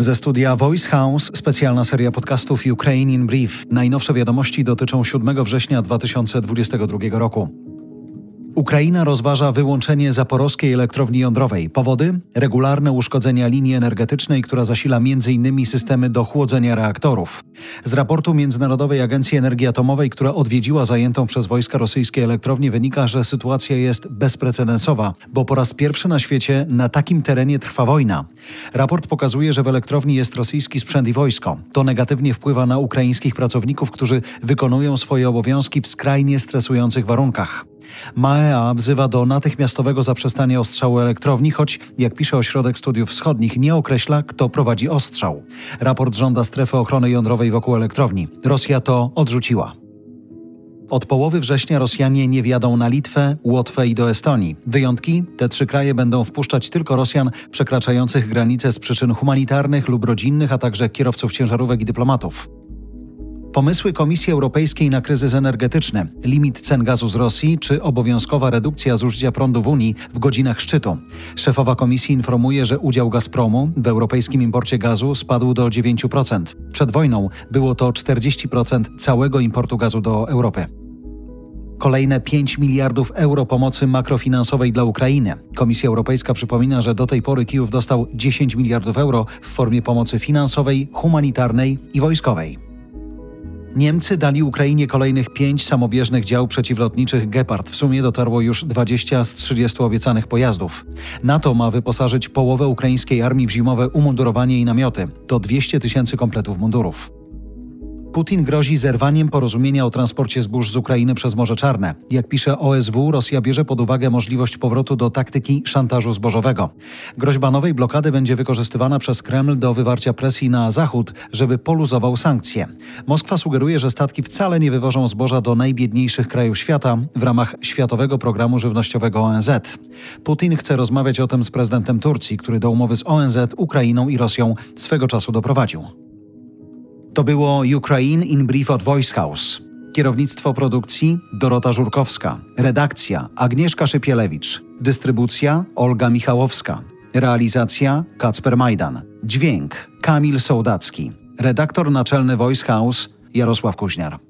Ze studia Voice House specjalna seria podcastów Ukraine in Brief. Najnowsze wiadomości dotyczą 7 września 2022 roku. Ukraina rozważa wyłączenie zaporowskiej elektrowni jądrowej. Powody? Regularne uszkodzenia linii energetycznej, która zasila m.in. systemy do chłodzenia reaktorów. Z raportu Międzynarodowej Agencji Energii Atomowej, która odwiedziła zajętą przez wojska rosyjskie elektrownię, wynika, że sytuacja jest bezprecedensowa, bo po raz pierwszy na świecie na takim terenie trwa wojna. Raport pokazuje, że w elektrowni jest rosyjski sprzęt i wojsko. To negatywnie wpływa na ukraińskich pracowników, którzy wykonują swoje obowiązki w skrajnie stresujących warunkach. MAEA wzywa do natychmiastowego zaprzestania ostrzału elektrowni, choć, jak pisze Ośrodek Studiów Wschodnich, nie określa, kto prowadzi ostrzał. Raport żąda strefy ochrony jądrowej wokół elektrowni. Rosja to odrzuciła. Od połowy września Rosjanie nie wjadą na Litwę, Łotwę i do Estonii. Wyjątki? Te trzy kraje będą wpuszczać tylko Rosjan przekraczających granice z przyczyn humanitarnych lub rodzinnych, a także kierowców ciężarówek i dyplomatów. Pomysły Komisji Europejskiej na kryzys energetyczny, limit cen gazu z Rosji czy obowiązkowa redukcja zużycia prądu w Unii w godzinach szczytu. Szefowa komisji informuje, że udział Gazpromu w europejskim imporcie gazu spadł do 9%. Przed wojną było to 40% całego importu gazu do Europy. Kolejne 5 miliardów euro pomocy makrofinansowej dla Ukrainy. Komisja Europejska przypomina, że do tej pory Kijów dostał 10 miliardów euro w formie pomocy finansowej, humanitarnej i wojskowej. Niemcy dali Ukrainie kolejnych pięć samobieżnych dział przeciwlotniczych Gepard. W sumie dotarło już 20 z 30 obiecanych pojazdów. NATO ma wyposażyć połowę ukraińskiej armii w zimowe umundurowanie i namioty. To 200 tysięcy kompletów mundurów. Putin grozi zerwaniem porozumienia o transporcie zbóż z Ukrainy przez Morze Czarne. Jak pisze OSW, Rosja bierze pod uwagę możliwość powrotu do taktyki szantażu zbożowego. Groźba nowej blokady będzie wykorzystywana przez Kreml do wywarcia presji na Zachód, żeby poluzował sankcje. Moskwa sugeruje, że statki wcale nie wywożą zboża do najbiedniejszych krajów świata w ramach Światowego Programu Żywnościowego ONZ. Putin chce rozmawiać o tym z prezydentem Turcji, który do umowy z ONZ, Ukrainą i Rosją swego czasu doprowadził. To było Ukraine in Brief od Voice House. Kierownictwo produkcji Dorota Żurkowska. Redakcja Agnieszka Szypielewicz. Dystrybucja Olga Michałowska. Realizacja Kacper Majdan. Dźwięk Kamil Sołdacki. Redaktor naczelny Voice House Jarosław Kuźniar.